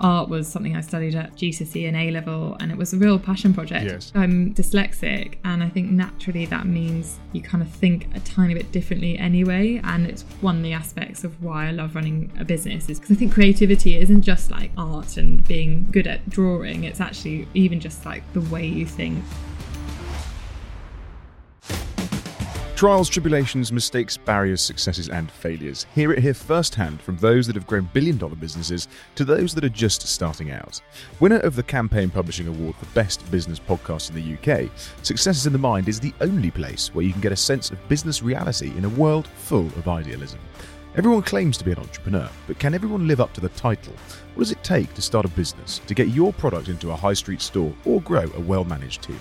art was something I studied at GCSE and A level, and it was a real passion project. Yes. I'm dyslexic, and I think naturally that means you kind of think a tiny bit differently anyway. And it's one of the aspects of why I love running a business is because I think creativity isn't just like art and being good at drawing, it's actually even just like the way you think. Trials, tribulations, mistakes, barriers, successes, and failures. Hear it here firsthand from those that have grown billion dollar businesses to those that are just starting out. Winner of the Campaign Publishing Award for Best Business Podcast in the UK, Success is in the Mind is the only place where you can get a sense of business reality in a world full of idealism. Everyone claims to be an entrepreneur, but can everyone live up to the title? What does it take to start a business, to get your product into a high street store, or grow a well managed team?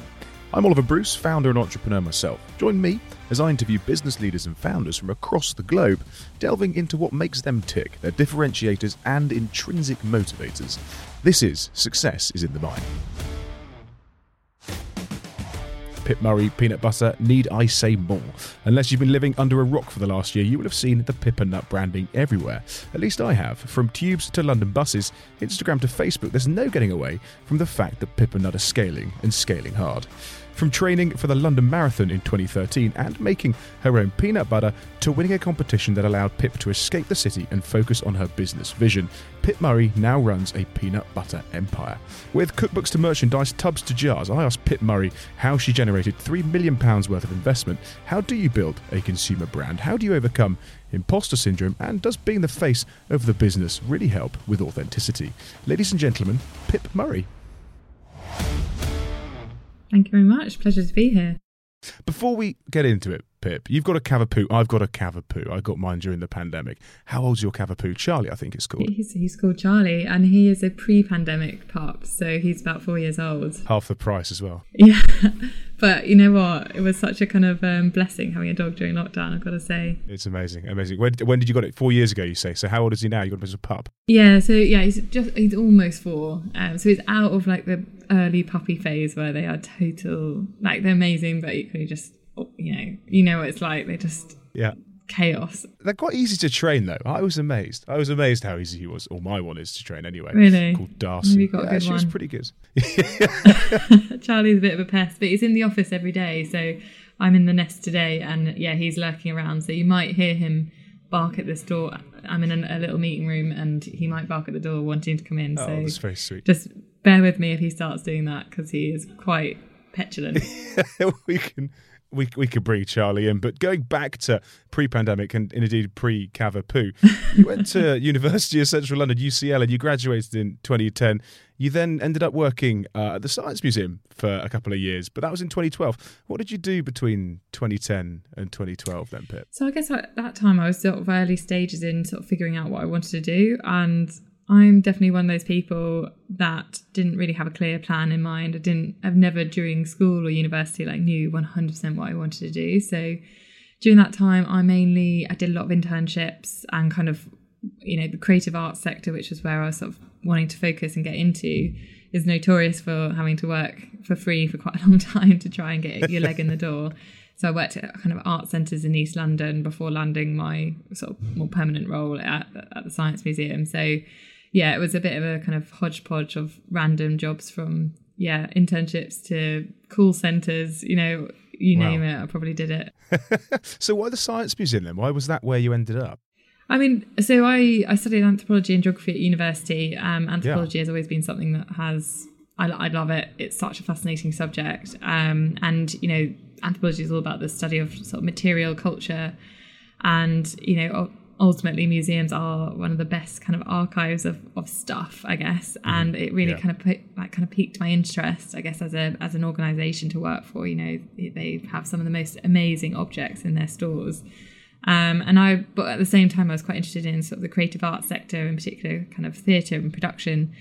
I'm Oliver Bruce, founder and entrepreneur myself. Join me as I interview business leaders and founders from across the globe, delving into what makes them tick, their differentiators and intrinsic motivators. This is Success is in the Mind. Pip Murray peanut butter, need I say more? Unless you've been living under a rock for the last year, you will have seen the Pip and Nut branding everywhere. At least I have. From tubes to London buses, Instagram to Facebook, there's no getting away from the fact that Pip and Nut are scaling and scaling hard. From training for the London Marathon in 2013 and making her own peanut butter to winning a competition that allowed Pip to escape the city and focus on her business vision, Pip Murray now runs a peanut butter empire. With cookbooks to merchandise, tubs to jars, I asked Pip Murray how she generated £3 million worth of investment. How do you build a consumer brand? How do you overcome imposter syndrome? And does being the face of the business really help with authenticity? Ladies and gentlemen, Pip Murray. Thank you very much. Pleasure to be here. Before we get into it, Pip, you've got a Cavapoo. I've got a Cavapoo. I got mine during the pandemic. How old's your Cavapoo? Charlie, I think it's called. He's, he's called Charlie, and he is a pre-pandemic pup, so he's about four years old. Half the price as well. Yeah, but you know what? It was such a kind of um, blessing having a dog during lockdown. I've got to say. It's amazing, amazing. When, when did you got it? Four years ago, you say. So how old is he now? You got him as a pup. Yeah, so yeah, he's just he's almost four. Um, so he's out of like the early puppy phase where they are total like they're amazing, but equally just you know you know what it's like. They just Yeah. chaos. They're quite easy to train, though. I was amazed. I was amazed how easy he was, or my one is to train anyway. Really? Called Darcy. Maybe you got a yeah, she was pretty good. Charlie's a bit of a pest, but he's in the office every day. So I'm in the nest today, and yeah, he's lurking around. So you might hear him bark at this door. I'm in a, a little meeting room, and he might bark at the door, wanting to come in. Oh, so that's very sweet. just bear with me if he starts doing that because he is quite petulant. we can we we could bring Charlie in, but going back to pre-pandemic and, and indeed pre-Cavapoo, you went to University of Central London (UCL) and you graduated in 2010. You then ended up working uh, at the Science Museum for a couple of years, but that was in 2012. What did you do between 2010 and 2012 then, Pip? So I guess at that time I was sort of early stages in sort of figuring out what I wanted to do, and I'm definitely one of those people that didn't really have a clear plan in mind. I didn't. I've never during school or university like knew 100% what I wanted to do. So during that time, I mainly I did a lot of internships and kind of you know the creative arts sector, which was where I was sort of wanting to focus and get into. Is notorious for having to work for free for quite a long time to try and get your leg in the door. So I worked at kind of art centres in East London before landing my sort of more permanent role at, at the Science Museum. So yeah, it was a bit of a kind of hodgepodge of random jobs from yeah internships to call centres. You know, you Wow. name it, I probably did it. So why the Science Museum then? Why was that where you ended up? I mean, so I, I studied anthropology and geography at university. Um, anthropology has always been something that has, I, I love it. It's such a fascinating subject. Um, and, you know, anthropology is all about the study of sort of material culture. And, you know, ultimately museums are one of the best kind of archives of, of stuff, I guess. And it really Yeah. kind of put, like kind of piqued my interest, I guess, as a as an organization to work for. You know, they have some of the most amazing objects in their stores. Um, and I, but at the same time, I was quite interested in sort of the creative arts sector, in particular, kind of theatre and production.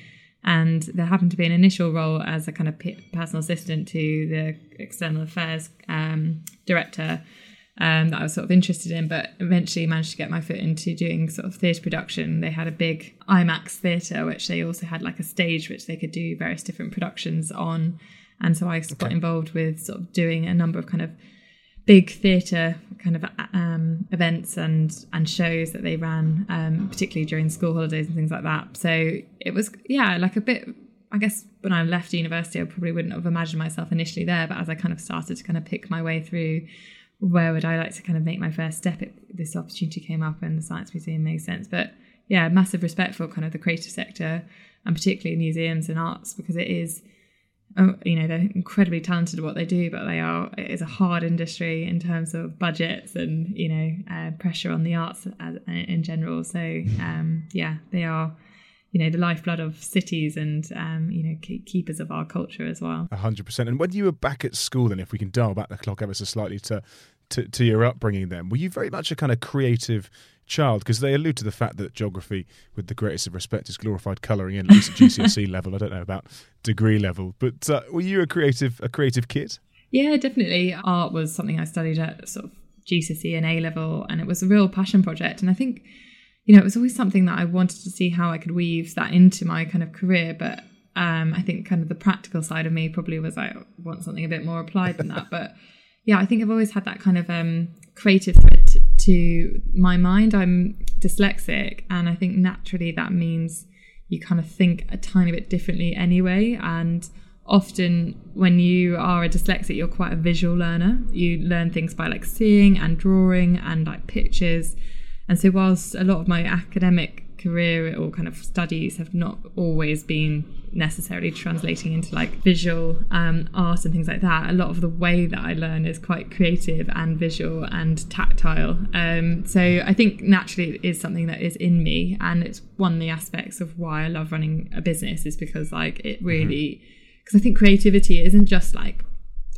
And there happened to be an initial role as a kind of personal assistant to the external affairs um, director um, that I was sort of interested in, but eventually managed to get my foot into doing sort of theatre production. They had a big IMAX theatre, which they also had like a stage which they could do various different productions on. And so I got involved with sort of doing a number of kind of big theatre kind of um, events and and shows that they ran, um, particularly during school holidays and things like that. So it was yeah, like a bit. I guess when I left university, I probably wouldn't have imagined myself initially there. But as I kind of started to kind of pick my way through, where would I like to kind of make my first step? It, this opportunity came up, and the Science Museum made sense. But yeah, massive respect for kind of the creative sector and particularly museums and arts because it is oh, you know they're incredibly talented at what they do but they are it is a hard industry in terms of budgets and you know uh, pressure on the arts as, in general so um, yeah they are you know the lifeblood of cities and um, you know keepers of our culture as well 100% and when you were back at school then if we can dial back the clock ever so slightly to to, to your upbringing then were you very much a kind of creative child because they allude to the fact that geography, with the greatest of respect, is glorified colouring in at least at GCSE level. I don't know about degree level, but uh, were you a creative a creative kid? Yeah, definitely. Art was something I studied at sort of GCSE and A level, and it was a real passion project. And I think, you know, it was always something that I wanted to see how I could weave that into my kind of career. But um, I think kind of the practical side of me probably was I want something a bit more applied than that. But yeah, I think I've always had that kind of um, creative thread to, to my mind. I'm dyslexic, and I think naturally that means you kind of think a tiny bit differently anyway. And often when you are a dyslexic, you're quite a visual learner. You learn things by like seeing and drawing and like pictures. And so, whilst a lot of my academic career or kind of studies have not always been necessarily translating into like visual um, art and things like that. A lot of the way that I learn is quite creative and visual and tactile. Um, so I think naturally it is something that is in me, and it's one of the aspects of why I love running a business is because like it really because mm-hmm. I think creativity isn't just like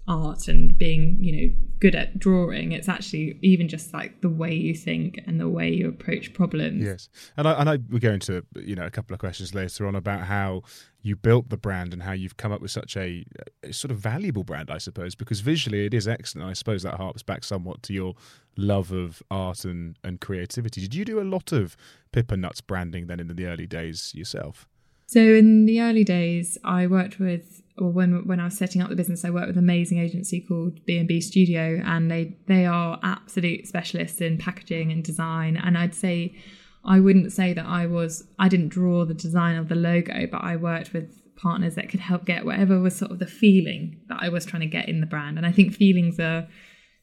art and being you know good at drawing it's actually even just like the way you think and the way you approach problems. Yes. And i, and I we go into you know a couple of questions later on about how you built the brand and how you've come up with such a, a sort of valuable brand i suppose because visually it is excellent. I suppose that harps back somewhat to your love of art and and creativity. Did you do a lot of Pip and Nut's branding then in the early days yourself so in the early days, I worked with, or when when I was setting up the business, I worked with an amazing agency called B and B Studio, and they they are absolute specialists in packaging and design. And I'd say, I wouldn't say that I was, I didn't draw the design of the logo, but I worked with partners that could help get whatever was sort of the feeling that I was trying to get in the brand. And I think feelings are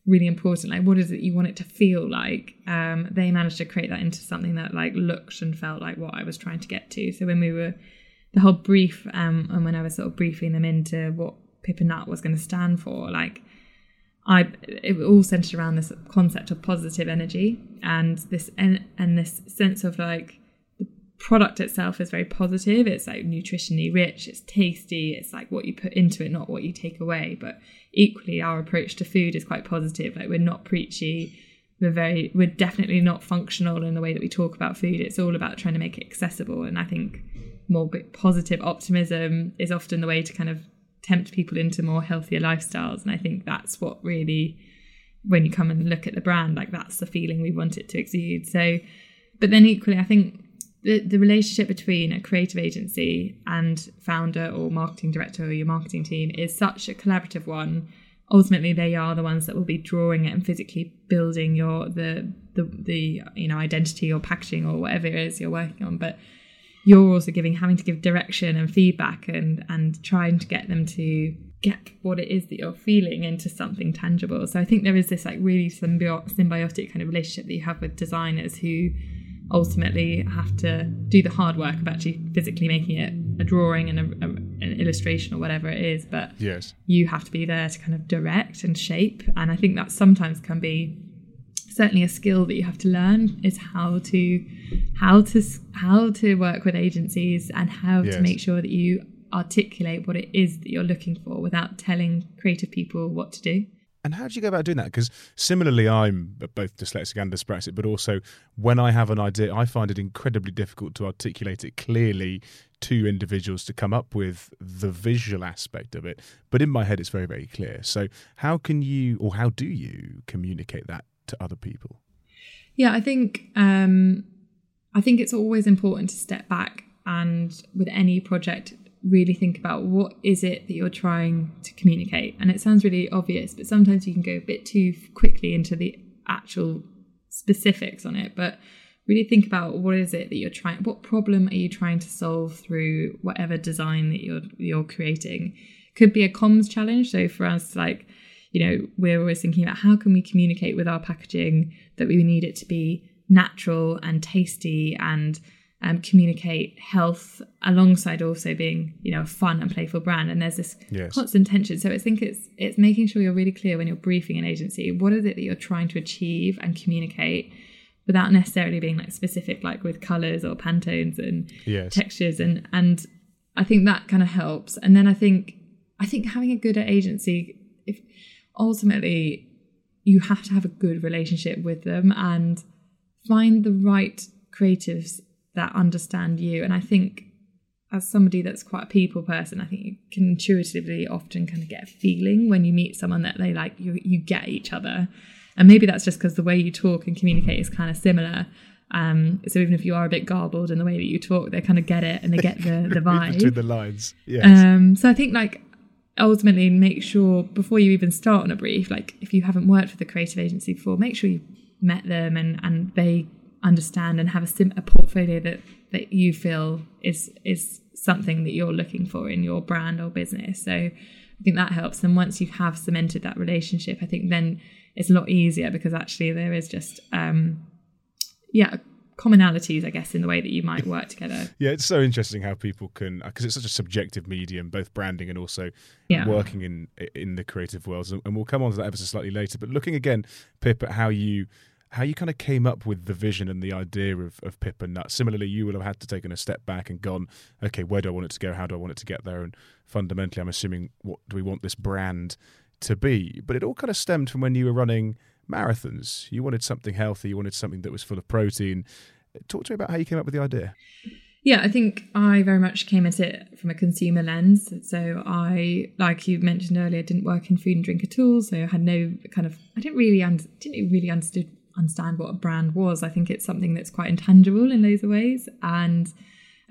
really important like what is it you want it to feel like um, they managed to create that into something that like looked and felt like what i was trying to get to so when we were the whole brief um, and when I was sort of briefing them into what Pip and Nut was going to stand for, like I it all centered around this concept of positive energy and this and, and this sense of like the product itself is very positive. It's like nutritionally rich, it's tasty, it's like what you put into it, not what you take away. But equally our approach to food is quite positive. Like we're not preachy. We're very we're definitely not functional in the way that we talk about food. It's all about trying to make it accessible. And I think more positive optimism is often the way to kind of tempt people into more healthier lifestyles. And I think that's what really, when you come and look at the brand, like that's the feeling we want it to exude. So, but then equally, I think the, the relationship between a creative agency and founder or marketing director or your marketing team is such a collaborative one. Ultimately, they are the ones that will be drawing it and physically building your the the the you know identity or packaging or whatever it is you're working on. But you're also giving having to give direction and feedback and and trying to get them to get what it is that you're feeling into something tangible. So i think there is this like really symbi- symbiotic kind of relationship that you have with designers who ultimately have to do the hard work of actually physically making it a drawing and a, a, an illustration or whatever it is but yes. you have to be there to kind of direct and shape. And i think that sometimes can be certainly a skill that you have to learn is how to how to how to work with agencies and how yes. to make sure that you articulate what it is that you're looking for without telling creative people what to do. And how do you go about doing that? Because similarly, I'm both dyslexic and dyspraxic, but also when I have an idea, I find it incredibly difficult to articulate it clearly to individuals to come up with the visual aspect of it. But in my head, it's very, very clear. So, how can you, or how do you communicate that to other people? Yeah, I think um, I think it's always important to step back and with any project really think about what is it that you're trying to communicate. And it sounds really obvious, but sometimes you can go a bit too quickly into the actual specifics on it. But really think about what is it that you're trying what problem are you trying to solve through whatever design that you're you're creating could be a comms challenge so for us like you know we're always thinking about how can we communicate with our packaging that we need it to be natural and tasty and um, communicate health alongside also being you know a fun and playful brand. And there's this yes. constant tension. So i think it's it's making sure you're really clear when you're briefing an agency what is it that you're trying to achieve and communicate without necessarily being like specific like with colors or pantones and yes. textures. And and I think that kind of helps. And then I think I think having a good agency if ultimately you have to have a good relationship with them. And find the right creatives that understand you and I think as somebody that's quite a people person, I think you can intuitively often kind of get a feeling when you meet someone that they like you you get each other and maybe that's just because the way you talk and communicate is kind of similar. Um, so even if you are a bit garbled in the way that you talk, they kind of get it and they get the, the vibe. Between the lines. Yes. Um, so I think like ultimately make sure before you even start on a brief, like if you haven't worked with a creative agency before, make sure you met them and, and they understand and have a, sim- a portfolio that, that you feel is, is something that you're looking for in your brand or business. So I think that helps. And once you have cemented that relationship, I think then it's a lot easier because actually there is just um, yeah commonalities i guess in the way that you might work together yeah it's so interesting how people can because it's such a subjective medium both branding and also yeah. working in in the creative worlds and we'll come on to that ever so slightly later but looking again pip at how you how you kind of came up with the vision and the idea of, of Pip and Nut. Similarly, you will have had to taken a step back and gone, okay, where do I want it to go? How do I want it to get there? And fundamentally, I'm assuming, what do we want this brand to be. But it all kind of stemmed from when you were running marathons. You wanted something healthy, you wanted something that was full of protein. Talk to me about how you came up with the idea. Yeah, I think I very much came at it from a consumer lens. So I, like you mentioned earlier, didn't work in food and drink at all. So I had no kind of, I didn't really, un- didn't really understood understand what a brand was. I think it's something that's quite intangible in loads of ways, and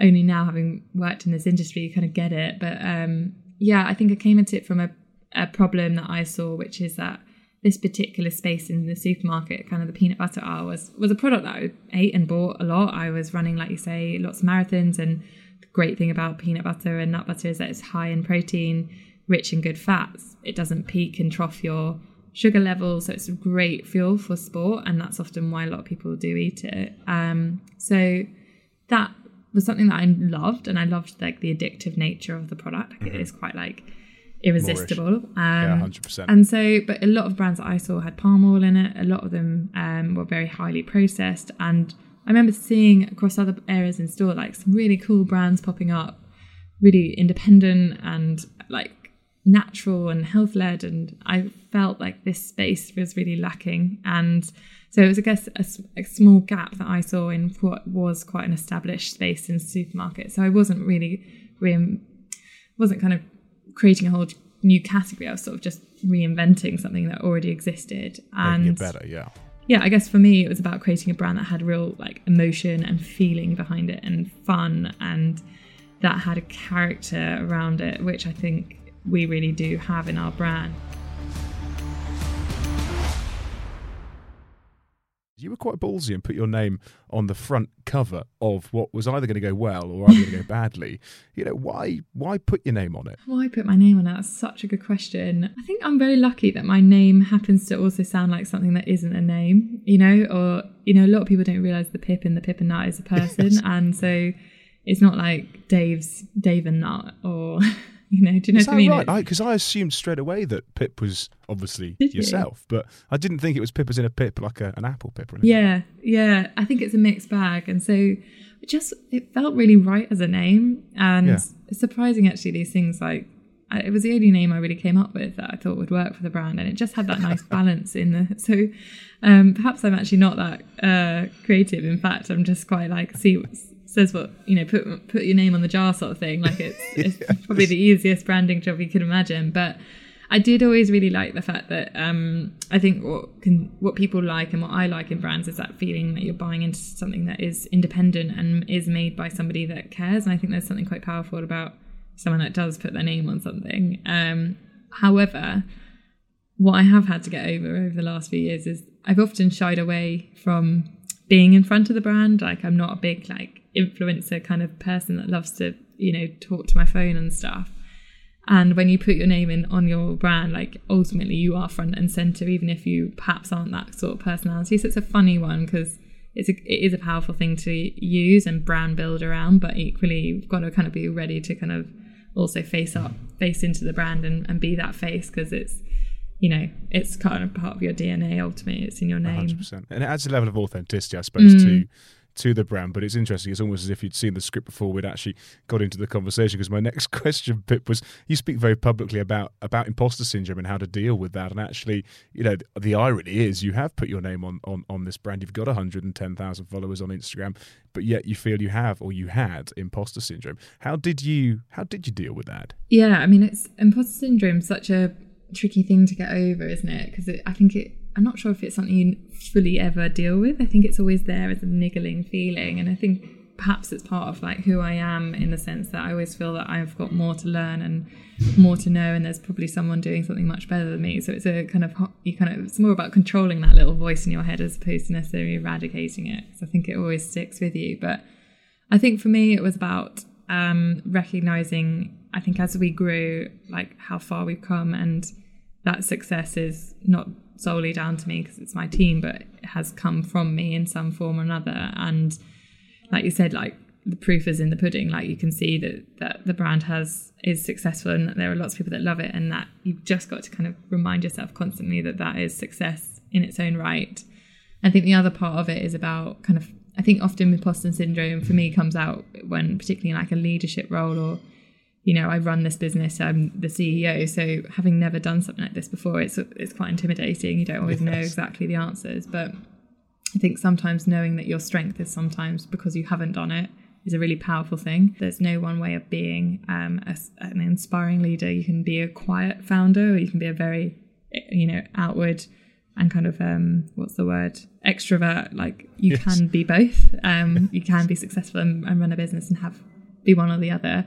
only now having worked in this industry, you kind of get it. But um, yeah, I think I came at it from a a problem that I saw, which is that this particular space in the supermarket, kind of the peanut butter aisle, was was a product that I ate and bought a lot. I was running, like you say, lots of marathons, and the great thing about peanut butter and nut butter is that it's high in protein, rich in good fats. It doesn't peak and trough your sugar levels, so it's a great fuel for sport, and that's often why a lot of people do eat it. Um, so that was something that I loved, and I loved like the addictive nature of the product. Like, mm-hmm. It is quite like irresistible. Um, yeah, hundred percent. And so, but a lot of brands that I saw had palm oil in it. A lot of them um, were very highly processed, and I remember seeing across other areas in store like some really cool brands popping up, really independent and like natural and health led. And I felt like this space was really lacking, and so it was, I guess, a, a small gap that I saw in what was quite an established space in supermarkets. So I wasn't really, really wasn't kind of creating a whole new category. I was sort of just reinventing something that already existed. And Making it better, yeah. Yeah, I guess for me it was about creating a brand that had real like emotion and feeling behind it and fun and that had a character around it, which I think we really do have in our brand. You were quite ballsy and put your name on the front cover of what was either going to go well or either going to go badly. You know, why why put your name on it? Why put my name on it? That's such a good question. I think I'm very lucky that my name happens to also sound like something that isn't a name, you know, or you know, a lot of people don't realise the Pip in the Pip and Nut is a person. Yes. And so it's not like Dave's Dave and Nut or You know, do you know what I mean? Right, because I, I, assumed straight away that Pip was obviously Did yourself, you? but I didn't think it was Pip as in a pip, like a, an apple pip. Yeah, yeah. I think it's a mixed bag, and so it just it felt really right as a name, and yeah. it's surprising actually. These things like it was the only name I really came up with that I thought would work for the brand, and it just had that nice balance in the. So um, perhaps I'm actually not that uh, creative. In fact, I'm just quite like see says what you know put put your name on the jar sort of thing like it's, it's yes. probably the easiest branding job you could imagine but I did always really like the fact that um, I think what can what people like and what I like in brands is that feeling that you're buying into something that is independent and is made by somebody that cares and I think there's something quite powerful about someone that does put their name on something. Um, however, what I have had to get over over the last few years is I've often shied away from being in front of the brand. Like I'm not a big like influencer kind of person that loves to, you know, talk to my phone and stuff. And when you put your name in on your brand, like ultimately you are front and center, even if you perhaps aren't that sort of personality. So it's a funny one because it's a, it is a powerful thing to use and brand build around, but equally you've got to kind of be ready to kind of also face up, face into the brand and, and be that face because it's you know, it's kind of part of your DNA ultimately. It's in your name. 100%. And it adds a level of authenticity, I suppose, Mm. to to the brand. But it's interesting. It's almost as if you'd seen the script before we'd actually got into the conversation. Because my next question, Pip, was you speak very publicly about about imposter syndrome and how to deal with that. And actually, you know, the, the irony is you have put your name on on on this brand. You've got 110,000 followers on Instagram, but yet you feel you have or you had imposter syndrome. How did you how did you deal with that? Yeah, I mean, it's imposter syndrome such a tricky thing to get over, isn't it? Because I think it. I'm not sure if it's something you fully ever deal with. I think it's always there as a niggling feeling, and I think perhaps it's part of like who I am in the sense that I always feel that I've got more to learn and more to know, and there's probably someone doing something much better than me. So it's a kind of you kind of it's more about controlling that little voice in your head as opposed to necessarily eradicating it. So I think it always sticks with you, but I think for me, it was about um, recognizing, I think, as we grew, like how far we've come, and that success is not solely down to me because it's my team, but it has come from me in some form or another. And like you said, like the proof is in the pudding. Like you can see that that the brand has is successful, and that there are lots of people that love it, and that you've just got to kind of remind yourself constantly that that is success in its own right. I think the other part of it is about kind of I think often imposter syndrome for me comes out when particularly in like a leadership role or you know I run this business I'm the CEO so having never done something like this before it's it's quite intimidating you don't always know exactly the answers but I think sometimes knowing that your strength is sometimes because you haven't done it is a really powerful thing. There's no one way of being um, a, an inspiring leader. You can be a quiet founder, or you can be a very, you know, outward and kind of um, what's the word extrovert. Like you Yes. can be both. Um, you can be successful and, and run a business and have be one or the other.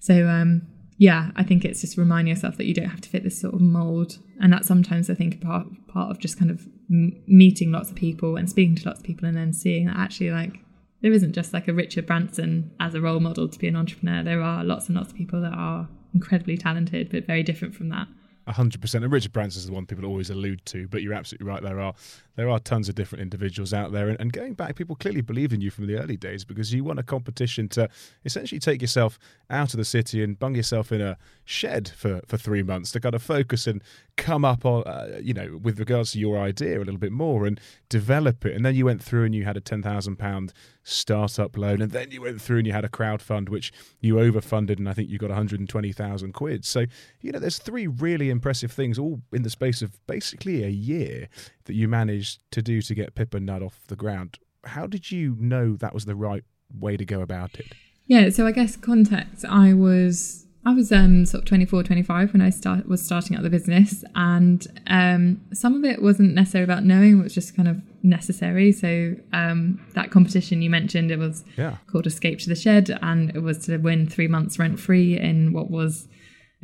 So um, yeah, I think it's just remind yourself that you don't have to fit this sort of mold, and that sometimes I think part part of just kind of m- meeting lots of people and speaking to lots of people, and then seeing that actually like there isn't just like a Richard Branson as a role model to be an entrepreneur. There are lots and lots of people that are incredibly talented, but very different from that. Hundred percent. And Richard Branson is the one people always allude to, but you're absolutely right. There are there are tons of different individuals out there, and, and going back, people clearly believed in you from the early days because you won a competition to essentially take yourself out of the city and bung yourself in a shed for, for three months to kind of focus and come up on, uh, you know, with regards to your idea a little bit more and develop it. And then you went through and you had a ten thousand pound startup loan, and then you went through and you had a crowd fund which you overfunded, and I think you got one hundred and twenty thousand quid. So you know, there's three really impressive things all in the space of basically a year that you managed to do to get Pip and Nut off the ground. How did you know that was the right way to go about it? Yeah, so I guess context. I was I was um sort of 24, 25 when I start was starting out the business, and um some of it wasn't necessarily about knowing; it was just kind of necessary. So um that competition you mentioned, it was Yeah. called Escape to the Shed, and it was to win three months rent free in what was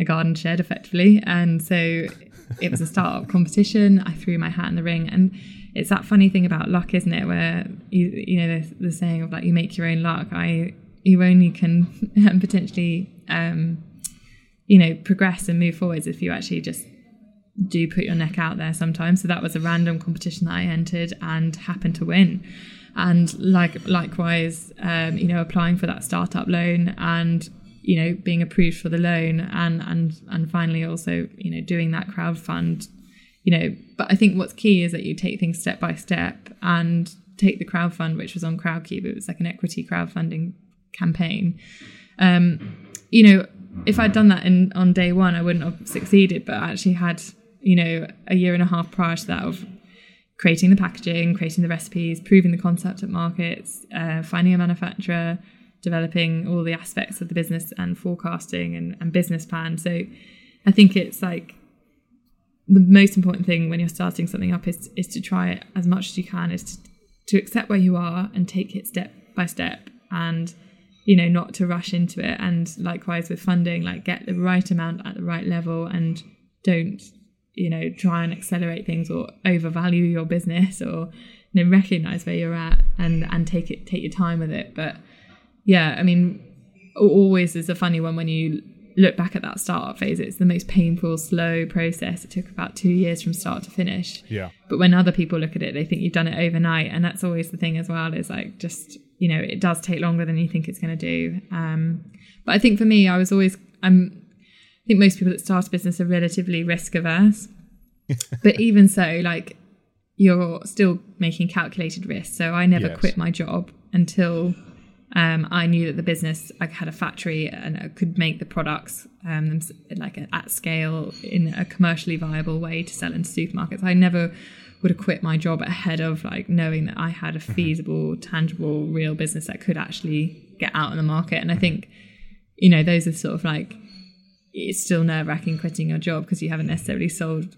a garden shed, effectively. And so it was a startup competition. I threw my hat in the ring, and it's that funny thing about luck, isn't it? Where you you know the, the saying of like you make your own luck. I you only can potentially um, you know progress and move forwards if you actually just do put your neck out there sometimes. So that was a random competition that I entered and happened to win. And like likewise, um, you know, applying for that startup loan and you know being approved for the loan and and and finally also you know doing that crowd fund. You know, but I think what's key is that you take things step by step and take the crowd fund, which was on Crowdcube. It was like an equity crowdfunding campaign. Um, you know, if I'd done that in on day one, I wouldn't have succeeded. But I actually had, you know, a year and a half prior to that of creating the packaging, creating the recipes, proving the concept at markets, uh, finding a manufacturer, developing all the aspects of the business and forecasting and, and business plan. So I think it's like the most important thing when you're starting something up is is to try it as much as you can is to, to accept where you are and take it step by step and you know, not to rush into it. And likewise with funding, like get the right amount at the right level and don't, you know, try and accelerate things or overvalue your business or you know, recognize where you're at and and take it take your time with it. But yeah, I mean, always is a funny one when you look back at that startup phase. It's the most painful, slow process. It took about two years from start to finish. Yeah. But when other people look at it, they think you've done it overnight, and that's always the thing as well. Is like just you know it does take longer than you think it's going to do. Um, but I think for me, I was always I'm. I think most people that start a business are relatively risk averse. but even so, like you're still making calculated risks. So I never Yes. quit my job until um, I knew that the business I had a factory and I could make the products um, like at scale in a commercially viable way to sell into supermarkets. I never would have quit my job ahead of like knowing that I had a feasible, tangible, real business that could actually get out in the market. And I think you know those are sort of like it's still nerve wracking quitting your job because you haven't necessarily sold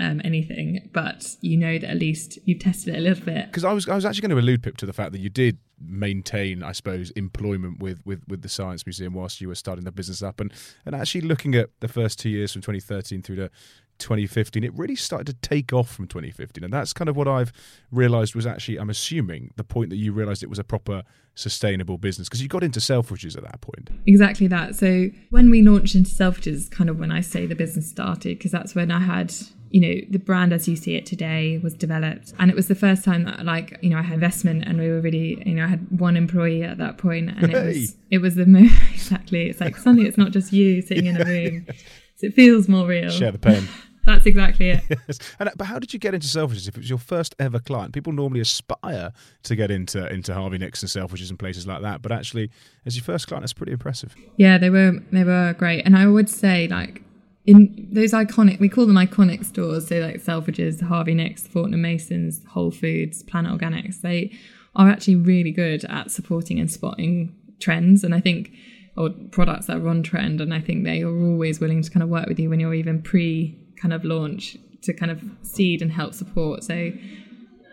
um, anything, but you know that at least you've tested it a little bit. Because I was I was actually going to allude Pip to the fact that you did maintain, I suppose, employment with, with, with the Science Museum whilst you were starting the business up, and and actually looking at the first two years from 2013 through to 2015, it really started to take off from 2015, and that's kind of what I've realised was actually, I'm assuming, the point that you realised it was a proper sustainable business because you got into Selfridges at that point. Exactly that. So when we launched into Selfridges, kind of when I say the business started, because that's when I had, you know, the brand as you see it today was developed, and it was the first time that, like, you know, I had investment, and we were really, you know, I had one employee at that point, and it was it was the most exactly. It's like suddenly it's not just you sitting in a room, so it feels more real. Share the pain. That's exactly it. Yes. And, uh, but how did you get into Selfridges if it was your first ever client? People normally aspire to get into into Harvey Nicks and Selfridges and places like that, but actually, as your first client, that's pretty impressive. Yeah, they were they were great, and I would say like in those iconic, we call them iconic stores. So like Selfridges, Harvey Nicks, Fortnum Masons, Whole Foods, Planet Organics. They are actually really good at supporting and spotting trends, and I think or products that are on trend. And I think they are always willing to kind of work with you when you're even pre kind of launch to kind of seed and help support. So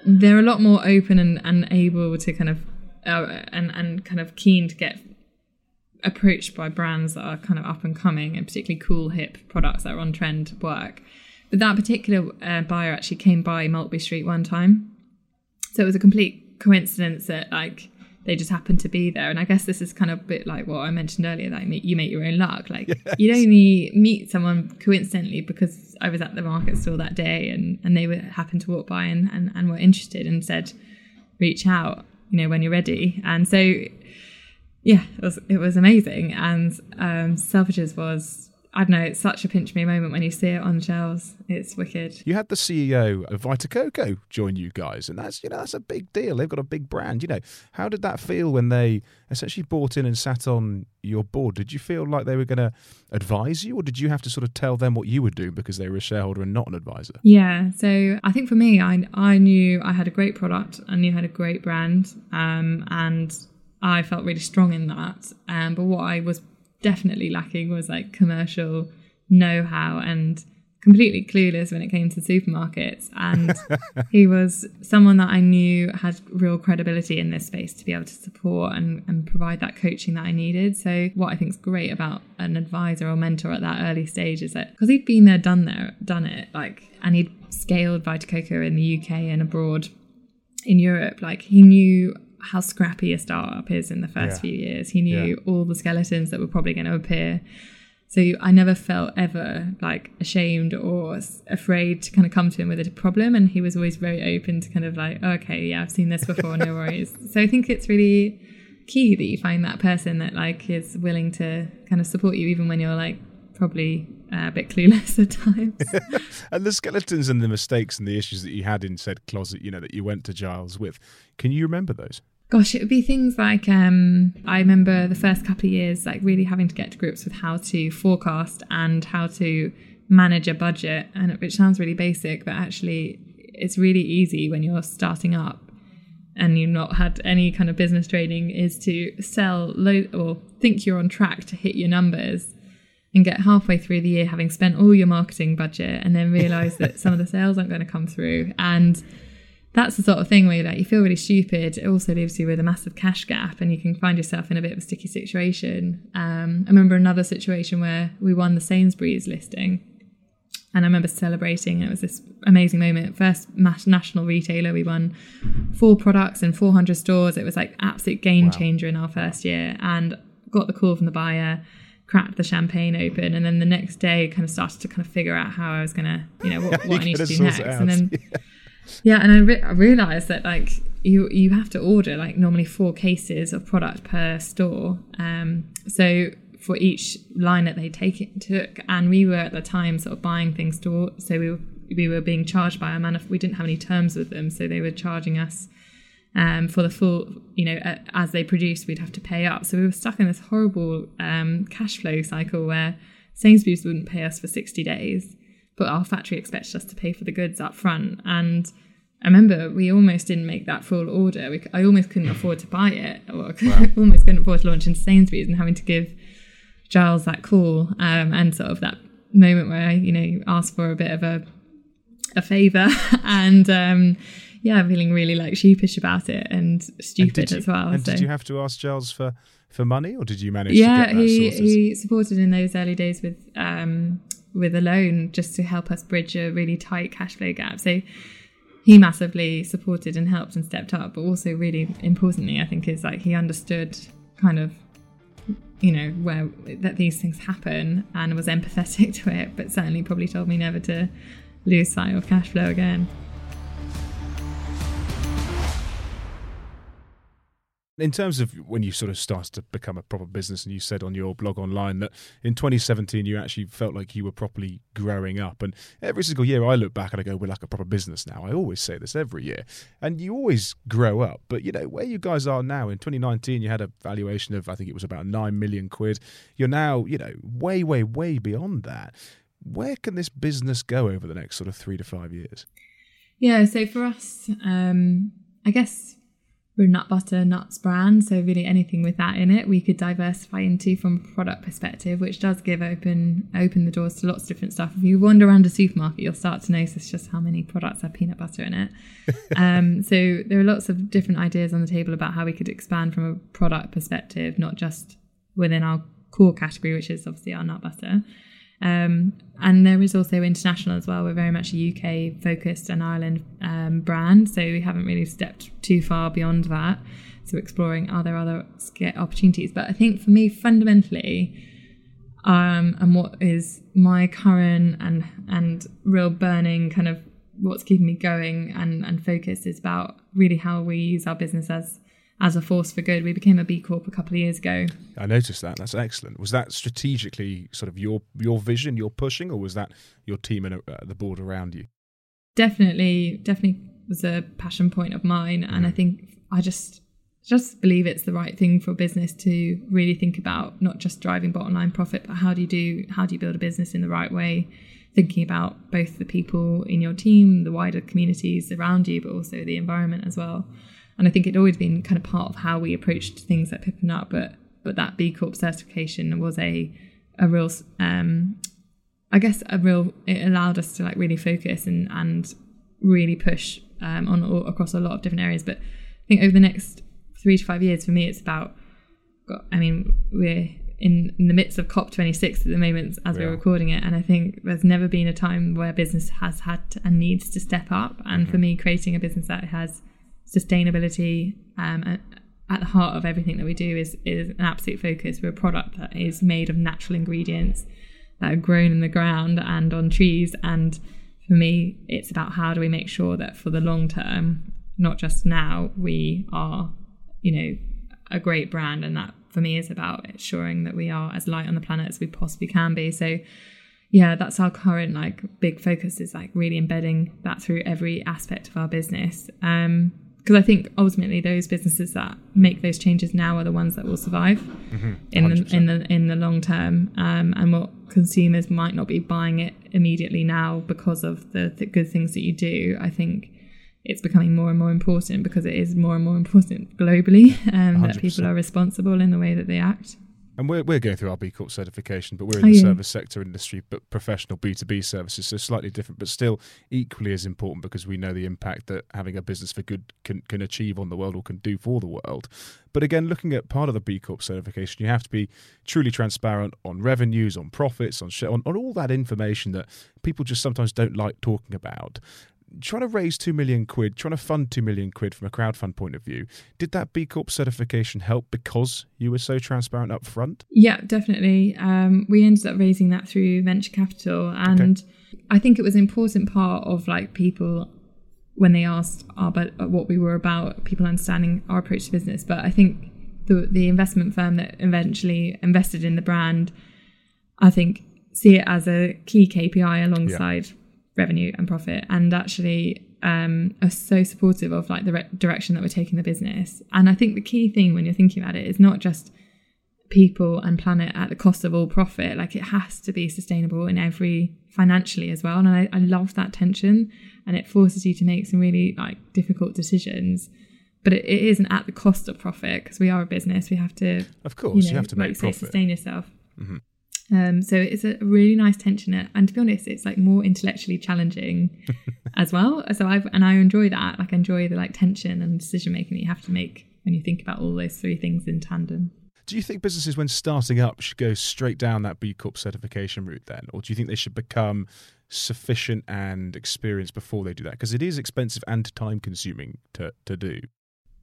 they're a lot more open and, and able to kind of uh, and and kind of keen to get approached by brands that are kind of up and coming and particularly cool hip products that are on trend work. But that particular uh, buyer actually came by Maltby Street one time. So it was a complete coincidence that like they just happened to be there. And I guess this is kind of a bit like what I mentioned earlier that you make your own luck. Like you'd only meet someone coincidentally because I was at the market store that day and and they were happened to walk by and, and, and were interested and said reach out you know when you're ready. And so yeah, it was it was amazing. And um, Selfridges was I don't know, it's such a pinch me moment when you see it on shelves. It's wicked. You had the CEO of Vita Coco join you guys, and that's you know that's a big deal. They've got a big brand. You know, how did that feel when they essentially bought in and sat on your board? Did you feel like they were going to advise you, or did you have to sort of tell them what you were doing because they were a shareholder and not an advisor? Yeah, so I think for me, I I knew I had a great product, I knew I had a great brand, um, and I felt really strong in that. Um, but what I was definitely lacking was like commercial know-how and completely clueless when it came to supermarkets. And he was someone that I knew had real credibility in this space to be able to support and, and provide that coaching that I needed. So what I think is great about an advisor or mentor at that early stage is that because he'd been there, done there, done it, like, and he'd scaled Vita Coco in the UK and abroad in Europe, like he knew how scrappy a startup is in the first Yeah. few years. He knew Yeah. all the skeletons that were probably going to appear. So I never felt ever like ashamed or afraid to kind of come to him with a problem. And he was always very open to kind of like, okay, yeah, I've seen this before, no worries. So I think it's really key that you find that person that like is willing to kind of support you even when you're like probably uh, a bit clueless at times. And the skeletons and the mistakes and the issues that you had in said closet, you know, that you went to Giles with, can you remember those? Gosh, it would be things like um, I remember the first couple of years, like really having to get to grips with how to forecast and how to manage a budget, and it- which sounds really basic, but actually it's really easy when you're starting up and you've not had any kind of business training. Is to sell low or think you're on track to hit your numbers and get halfway through the year having spent all your marketing budget and then realize that some of the sales aren't going to come through and that's the sort of thing where like you feel really stupid. It also leaves you with a massive cash gap, and you can find yourself in a bit of a sticky situation. Um, I remember another situation where we won the Sainsbury's listing, and I remember celebrating. It was this amazing moment. First national retailer, we won four products in 400 stores. It was like absolute game wow. changer in our first year, and got the call from the buyer cracked the champagne open and then the next day kind of started to kind of figure out how I was gonna you know what, what I need to do next and then Yeah, and I, re- I realized that like you you have to order like normally four cases of product per store. Um, so for each line that they take it took, and we were at the time sort of buying things to so we were we were being charged by a man. We didn't have any terms with them, so they were charging us um, for the full, you know, uh, as they produced, we'd have to pay up. So we were stuck in this horrible um, cash flow cycle where Sainsbury's wouldn't pay us for 60 days but our factory expected us to pay for the goods up front. And I remember we almost didn't make that full order. We, I almost couldn't afford to buy it, or wow. almost couldn't afford to launch into Sainsbury's and having to give Giles that call um, and sort of that moment where I, you know, asked for a bit of a a favour and um, yeah, feeling really like sheepish about it and stupid and as well. And so. did you have to ask Giles for for money, or did you manage? Yeah, he sorted? he supported in those early days with um, with a loan just to help us bridge a really tight cash flow gap. So he massively supported and helped and stepped up, but also really importantly, I think is like he understood kind of you know where that these things happen and was empathetic to it, but certainly probably told me never to lose sight of cash flow again. In terms of when you sort of started to become a proper business, and you said on your blog online that in 2017 you actually felt like you were properly growing up. And every single year I look back and I go, we're like a proper business now. I always say this every year. And you always grow up. But, you know, where you guys are now, in 2019 you had a valuation of, I think it was about 9 million quid. You're now, you know, way, way, way beyond that. Where can this business go over the next sort of three to five years? Yeah, so for us, um, I guess we're nut butter nuts brand so really anything with that in it we could diversify into from a product perspective which does give open open the doors to lots of different stuff. If you wander around a supermarket you'll start to notice just how many products have peanut butter in it. Um, so there are lots of different ideas on the table about how we could expand from a product perspective not just within our core category which is obviously our nut butter um, and there is also international as well. We're very much a UK focused and Ireland um, brand, so we haven't really stepped too far beyond that. So exploring are there other opportunities. But I think for me, fundamentally, um, and what is my current and and real burning kind of what's keeping me going and and focused is about really how we use our business as as a force for good. We became a B Corp a couple of years ago. I noticed that. That's excellent. Was that strategically sort of your your vision, your pushing, or was that your team and uh, the board around you? Definitely, definitely was a passion point of mine, and mm. I think I just just believe it's the right thing for business to really think about not just driving bottom line profit, but how do you do how do you build a business in the right way, thinking about both the people in your team, the wider communities around you, but also the environment as well. And I think it'd always been kind of part of how we approached things at Pip Up, but but that B Corp certification was a a real um, I guess a real it allowed us to like really focus and and really push um, on all, across a lot of different areas. But I think over the next three to five years, for me, it's about. I mean, we're in, in the midst of COP26 at the moment as yeah. we're recording it, and I think there's never been a time where business has had and needs to step up. And mm-hmm. for me, creating a business that has sustainability um, at the heart of everything that we do is is an absolute focus. We're a product that is made of natural ingredients that are grown in the ground and on trees. And for me, it's about how do we make sure that for the long term, not just now, we are, you know, a great brand. And that for me is about ensuring that we are as light on the planet as we possibly can be. So yeah, that's our current like big focus is like really embedding that through every aspect of our business. Um, because I think ultimately those businesses that make those changes now are the ones that will survive mm-hmm. in the in the in the long term, um, and what consumers might not be buying it immediately now because of the, the good things that you do. I think it's becoming more and more important because it is more and more important globally um, that people are responsible in the way that they act. And we're, we're going through our B Corp certification, but we're in Oh, the yeah. service sector industry, but professional B2B services, so slightly different, but still equally as important because we know the impact that having a business for good can, can achieve on the world or can do for the world. But again, looking at part of the B Corp certification, you have to be truly transparent on revenues, on profits, on, sh- on, on all that information that people just sometimes don't like talking about trying to raise 2 million quid, trying to fund 2 million quid from a crowdfund point of view, did that B Corp certification help because you were so transparent up front? Yeah, definitely. Um, we ended up raising that through venture capital, and I think it was an important part of like people when they asked our, but what we were about, people understanding our approach to business. But I think the the investment firm that eventually invested in the brand, I think, see it as a key KPI alongside revenue and profit, and actually um, are so supportive of like the re- direction that we're taking the business. And I think the key thing when you're thinking about it is not just people and planet at the cost of all profit. Like it has to be sustainable in every financially as well. And I, I love that tension, and it forces you to make some really like difficult decisions. But it, it isn't at the cost of profit because we are a business. We have to Of course, you, know, have to make profit. sustain yourself. Mhm. Um, so it's a really nice tension, and to be honest, it's like more intellectually challenging as well. So I've and I enjoy that. Like I enjoy the like tension and decision making that you have to make when you think about all those three things in tandem. Do you think businesses, when starting up, should go straight down that B Corp certification route then? Or do you think they should become sufficient and experienced before they do that? Because it is expensive and time consuming to, to do.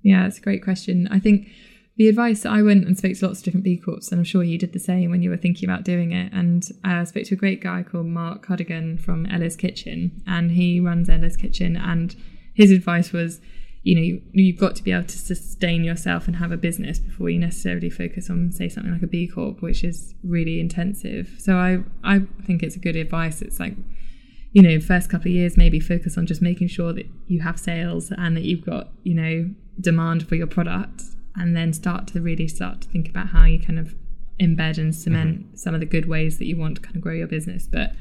Yeah, it's a great question. I think the advice I went and spoke to lots of different B Corps, and I'm sure you did the same when you were thinking about doing it. And I spoke to a great guy called Mark Cuddigan from Ella's Kitchen, and he runs Ella's Kitchen. And his advice was, you know, you, you've got to be able to sustain yourself and have a business before you necessarily focus on, say, something like a B Corp, which is really intensive. So I, I think it's a good advice. It's like, you know, first couple of years, maybe focus on just making sure that you have sales and that you've got, you know, demand for your product, and then start to really start to think about how you kind of embed and cement mm-hmm. some of the good ways that you want to kind of grow your business. But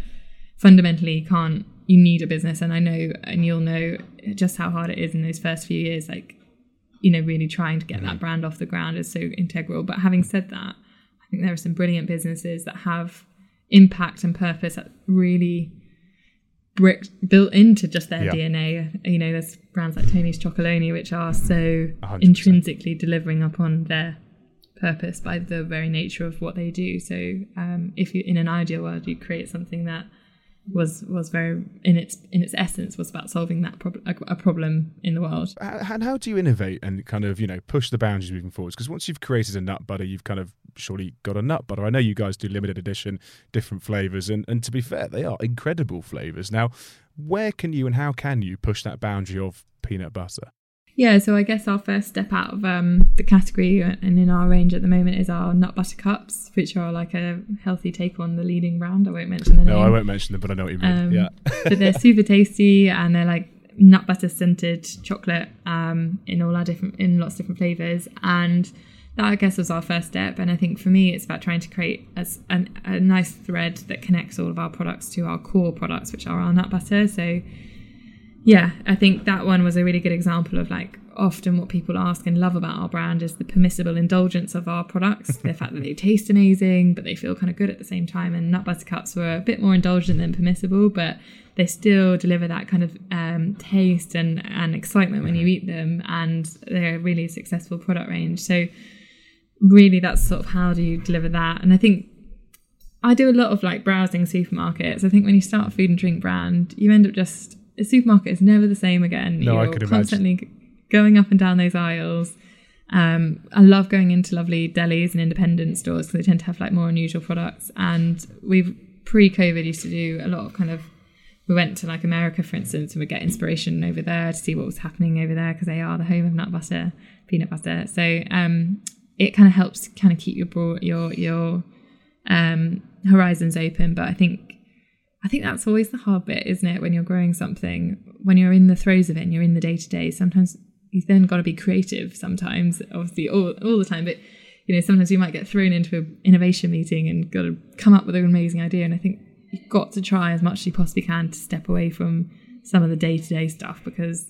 fundamentally, you can't, you need a business. And I know, and you'll know just how hard it is in those first few years, like, you know, really trying to get that mm-hmm. brand off the ground is so integral. But having said that, I think there are some brilliant businesses that have impact and purpose that really brick built into just their Yeah. DNA. You know, there's brands like Tony's Chocolonely, which are so 100%. intrinsically delivering upon their purpose by the very nature of what they do. So, um, if you in an ideal world, you create something that was was very in its in its essence was about solving that problem a, a problem in the world. And how do you innovate and kind of, you know, push the boundaries moving forwards? Because once you've created a nut butter, you've kind of surely got a nut butter. I know you guys do limited edition, different flavors, and, and to be fair, they are incredible flavors. Now, where can you and how can you push that boundary of peanut butter? Yeah, so I guess our first step out of um, the category and in our range at the moment is our nut butter cups, which are like a healthy take on the leading brand. I won't mention the name. No, I won't mention them, but I know what you mean. Um, yeah. but they're super tasty and they're like nut butter scented chocolate um, in all our different in lots of different flavors and that I guess was our first step. And I think for me it's about trying to create a, an- a nice thread that connects all of our products to our core products which are our nut butter. So yeah I think that one was a really good example of like often what people ask and love about our brand is the permissible indulgence of our products the fact that they taste amazing but they feel kind of good at the same time. And nut butter cups were a bit more indulgent than permissible but they still deliver that kind of um, taste and, and excitement when you eat them. And they're a really successful product range. So really that's sort of how do you deliver that and i think i do a lot of like browsing supermarkets i think when you start a food and drink brand you end up just a supermarket is never the same again No, I You're could imagine. constantly going up and down those aisles um, I love going into lovely delis and independent stores because they tend to have like more unusual products. And we've pre-COVID used to do a lot of kind of. We went to like America, for instance, and we get inspiration over there to see what was happening over there because they are the home of nut butter, peanut butter. So um, it kind of helps kind of keep your broad, your your um, horizons open. But I think I think that's always the hard bit, isn't it? When you're growing something, when you're in the throes of it and you're in the day to day, sometimes you've then got to be creative sometimes, obviously all, all the time. But, you know, sometimes you might get thrown into an innovation meeting and got to come up with an amazing idea. And I think you've got to try as much as you possibly can to step away from some of the day to day stuff because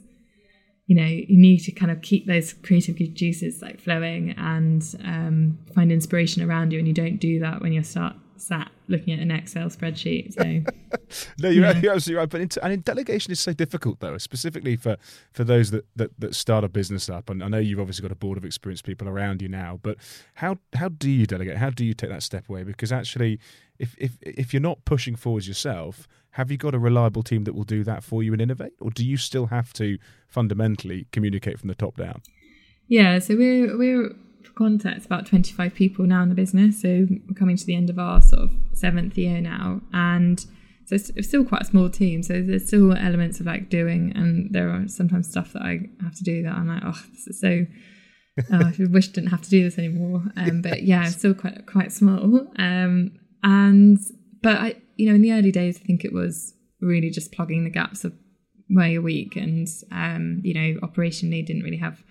you know you need to kind of keep those creative juices like flowing and um, find inspiration around you and you don't do that when you start sat looking at an excel spreadsheet. So no you're, yeah. you're, absolutely right but in, and in delegation is so difficult though specifically for for those that, that that start a business up and i know you've obviously got a board of experienced people around you now but how how do you delegate? How do you take that step away? Because actually if if if you're not pushing forwards yourself have you got a reliable team that will do that for you and innovate, or do you still have to fundamentally communicate from the top down? Yeah, so we're we're for context about 25 people now in the business, so we're coming to the end of our sort of seventh year now, and so it's, still quite a small team. So there's still elements of like doing, and there are sometimes stuff that I have to do that I'm like, oh, this is so. oh, I wish I didn't have to do this anymore. Um, but yeah, it's still quite quite small. Um, and but I, you know, in the early days, I think it was really just plugging the gaps of where weak, and um, you know, operationally didn't really have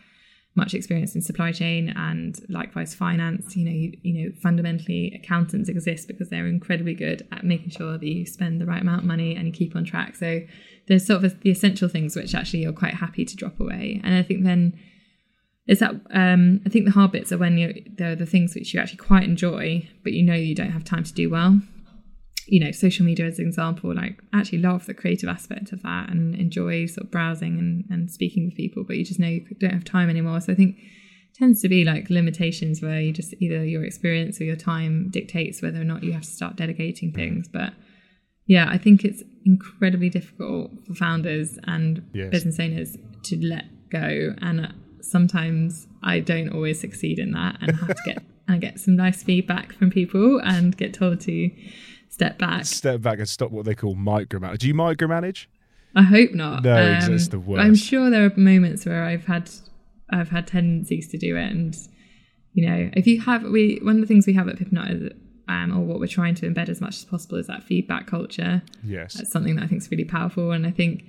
much experience in supply chain and likewise finance. You know you, you know fundamentally accountants exist because they're incredibly good at making sure that you spend the right amount of money and you keep on track. So there's sort of the essential things which actually you're quite happy to drop away. And i think then is that um, i think the hard bits are when you there are the things which you actually quite enjoy but you know you don't have time to do well you know, social media as an example, like actually love the creative aspect of that and enjoy sort of browsing and, and speaking with people, but you just know you don't have time anymore. So I think tends to be like limitations where you just either your experience or your time dictates whether or not you have to start delegating mm. things. But yeah, I think it's incredibly difficult for founders and yes. business owners to let go. And sometimes I don't always succeed in that and have to get and get some nice feedback from people and get told to step back. Step back and stop what they call micromanage. Do you micromanage? I hope not. No, um, it's the worst. I'm sure there are moments where I've had I've had tendencies to do it, and you know, if you have, we one of the things we have at Pip and Nut is, um, or what we're trying to embed as much as possible is that feedback culture. Yes, that's something that I think is really powerful, and I think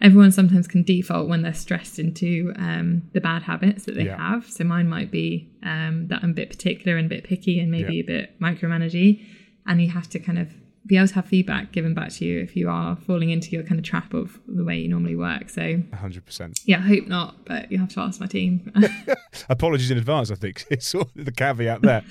everyone sometimes can default when they're stressed into um, the bad habits that they yeah. have. So mine might be um, that I'm a bit particular and a bit picky and maybe yeah. a bit micromanagey and you have to kind of be able to have feedback given back to you if you are falling into your kind of trap of the way you normally work. So 100%. Yeah, I hope not, but you have to ask my team. Apologies in advance, I think. It's sort of the caveat there.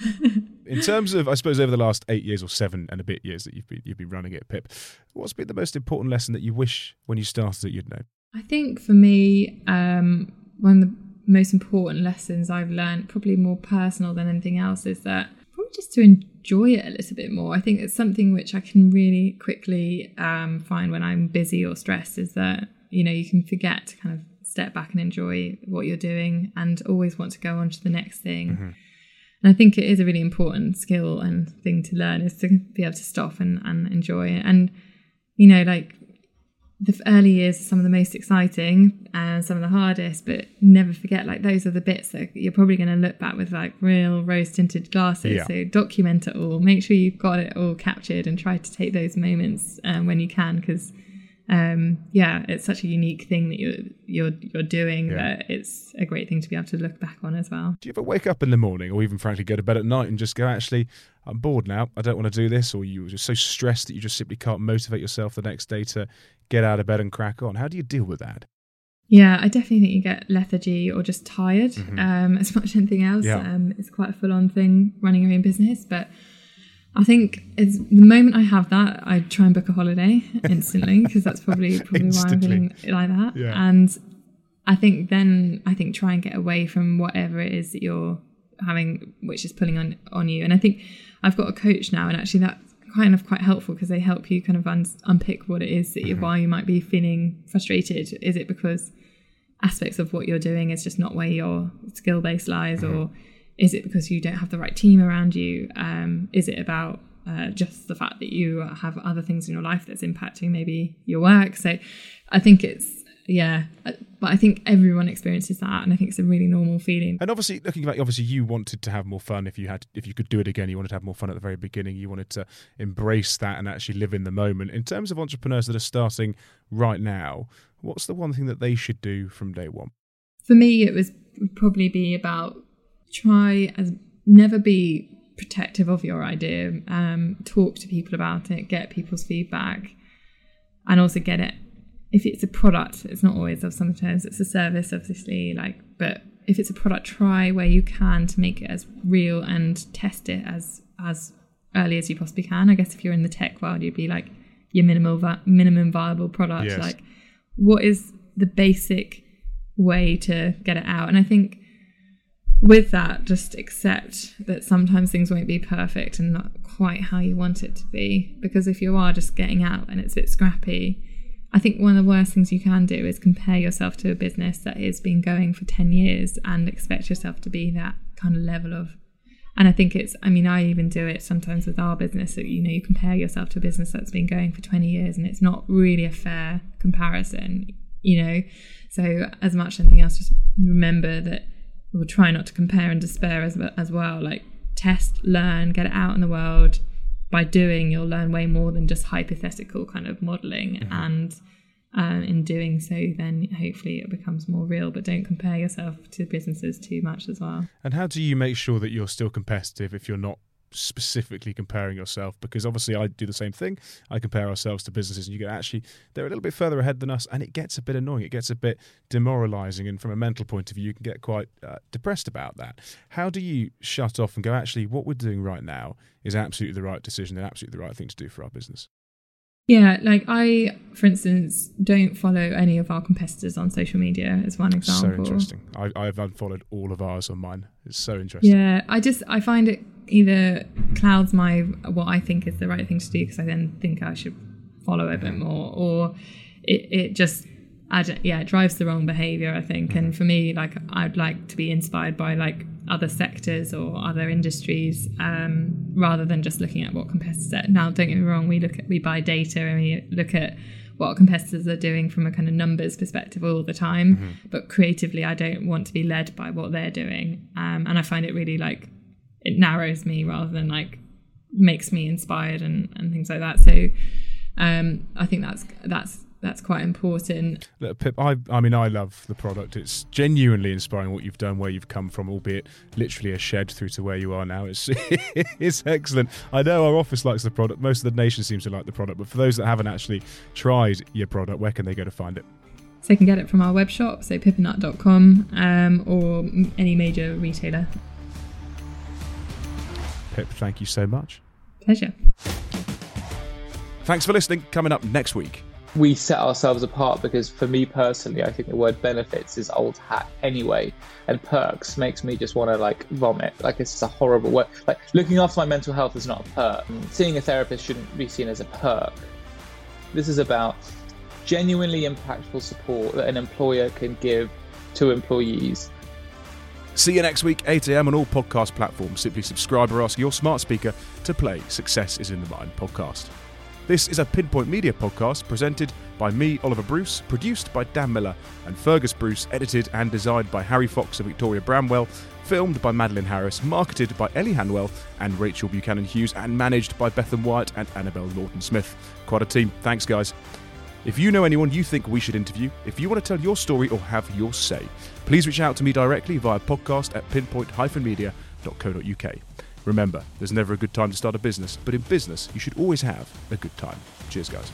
in terms of, I suppose, over the last eight years or seven and a bit years that you've been, you've been running it, Pip, what's been the most important lesson that you wish when you started it you'd know? I think for me, um, one of the most important lessons I've learned, probably more personal than anything else, is that probably just to enjoy it a little bit more. I think it's something which I can really quickly um, find when I'm busy or stressed is that, you know, you can forget to kind of step back and enjoy what you're doing and always want to go on to the next thing. Mm-hmm. And I think it is a really important skill and thing to learn is to be able to stop and, and enjoy it. And, you know, like the early years are some of the most exciting and some of the hardest, but never forget like those are the bits that you're probably going to look back with like real rose tinted glasses. Yeah. So document it all, make sure you've got it all captured, and try to take those moments um, when you can because um, yeah, it's such a unique thing that you're you're you're doing yeah. that it's a great thing to be able to look back on as well. Do you ever wake up in the morning, or even frankly go to bed at night and just go, actually, I'm bored now, I don't want to do this, or you're just so stressed that you just simply can't motivate yourself the next day to get out of bed and crack on? How do you deal with that? Yeah, I definitely think you get lethargy or just tired mm-hmm. um, as much as anything else. Yeah. Um, it's quite a full on thing running your own business, but I think it's the moment I have that, I try and book a holiday instantly because that's probably probably why I'm feeling like that. Yeah. And I think then I think try and get away from whatever it is that you're having, which is pulling on on you. And I think I've got a coach now, and actually that's kind of quite helpful because they help you kind of un- unpick what it is that you mm-hmm. why you might be feeling frustrated. Is it because aspects of what you're doing is just not where your skill base lies, mm-hmm. or is it because you don't have the right team around you? Um, is it about uh, just the fact that you have other things in your life that's impacting maybe your work? So I think it's yeah uh, but i think everyone experiences that and i think it's a really normal feeling. And obviously looking back obviously you wanted to have more fun. If you had if you could do it again you wanted to have more fun at the very beginning. You wanted to embrace that and actually live in the moment. In terms of entrepreneurs that are starting right now what's the one thing that they should do from day one? For me it was probably be about try as never be protective of your idea. Um, talk to people about it, get people's feedback, and also get it if it's a product, it's not always. of Sometimes it's a service, obviously. Like, but if it's a product, try where you can to make it as real and test it as as early as you possibly can. I guess if you're in the tech world, you'd be like your minimal vi- minimum viable product. Yes. Like, what is the basic way to get it out? And I think with that, just accept that sometimes things won't be perfect and not quite how you want it to be. Because if you are just getting out and it's a bit scrappy, I think one of the worst things you can do is compare yourself to a business that has been going for 10 years and expect yourself to be that kind of level of. And I think it's, I mean, I even do it sometimes with our business that, you know, you compare yourself to a business that's been going for 20 years and it's not really a fair comparison, you know. So, as much as anything else, just remember that we'll try not to compare and despair as, as well. Like, test, learn, get it out in the world by doing, you'll learn way more than just hypothetical kind of modeling. Mm-hmm. And um, in doing so, then hopefully it becomes more real. But don't compare yourself to businesses too much as well. And how do you make sure that you're still competitive if you're not specifically comparing yourself because obviously I do the same thing. I compare ourselves to businesses and you go, actually they're a little bit further ahead than us and it gets a bit annoying. It gets a bit demoralizing and from a mental point of view you can get quite uh, depressed about that. How do you shut off and go actually what we're doing right now is absolutely the right decision and absolutely the right thing to do for our business? Yeah, like I, for instance, don't follow any of our competitors on social media. As one example. So interesting. I, I've unfollowed all of ours on mine. It's so interesting. Yeah, I just I find it either clouds my what I think is the right thing to do because I then think I should follow a bit more, or it it just yeah it drives the wrong behavior. I think, and for me, like I'd like to be inspired by like other sectors or other industries um, rather than just looking at what competitors are. Now, don't get me wrong, we look at we buy data and we look at what competitors are doing from a kind of numbers perspective all the time. Mm-hmm. But creatively, I don't want to be led by what they're doing, um, and I find it really like it narrows me rather than like makes me inspired and, and things like that. So um, I think that's that's that's quite important. Look, Pip, I, I mean, I love the product. It's genuinely inspiring what you've done, where you've come from, albeit literally a shed through to where you are now. It's it's excellent. I know our office likes the product. Most of the nation seems to like the product. But for those that haven't actually tried your product, where can they go to find it? So you can get it from our web shop, so pipandnut.com, um, or any major retailer. Pip, thank you so much. Pleasure. Thanks for listening. Coming up next week we set ourselves apart because for me personally, I think the word benefits is old hat anyway, and perks makes me just want to like vomit. Like it's a horrible word. Like looking after my mental health is not a perk. Seeing a therapist shouldn't be seen as a perk. This is about genuinely impactful support that an employer can give to employees. See you next week, 8 a.m. on all podcast platforms. Simply subscribe or ask your smart speaker to play Success is in the Mind podcast. This is a Pinpoint Media podcast presented by me, Oliver Bruce, produced by Dan Miller and Fergus Bruce, edited and designed by Harry Fox and Victoria Bramwell, filmed by Madeline Harris, marketed by Ellie Hanwell and Rachel Buchanan Hughes, and managed by Bethan Wyatt and Annabelle Norton Smith. Quite a team. Thanks, guys. If you know anyone you think we should interview, if you want to tell your story or have your say, Please reach out to me directly via podcast at pinpoint-media.co.uk. Remember, there's never a good time to start a business, but in business, you should always have a good time. Cheers, guys.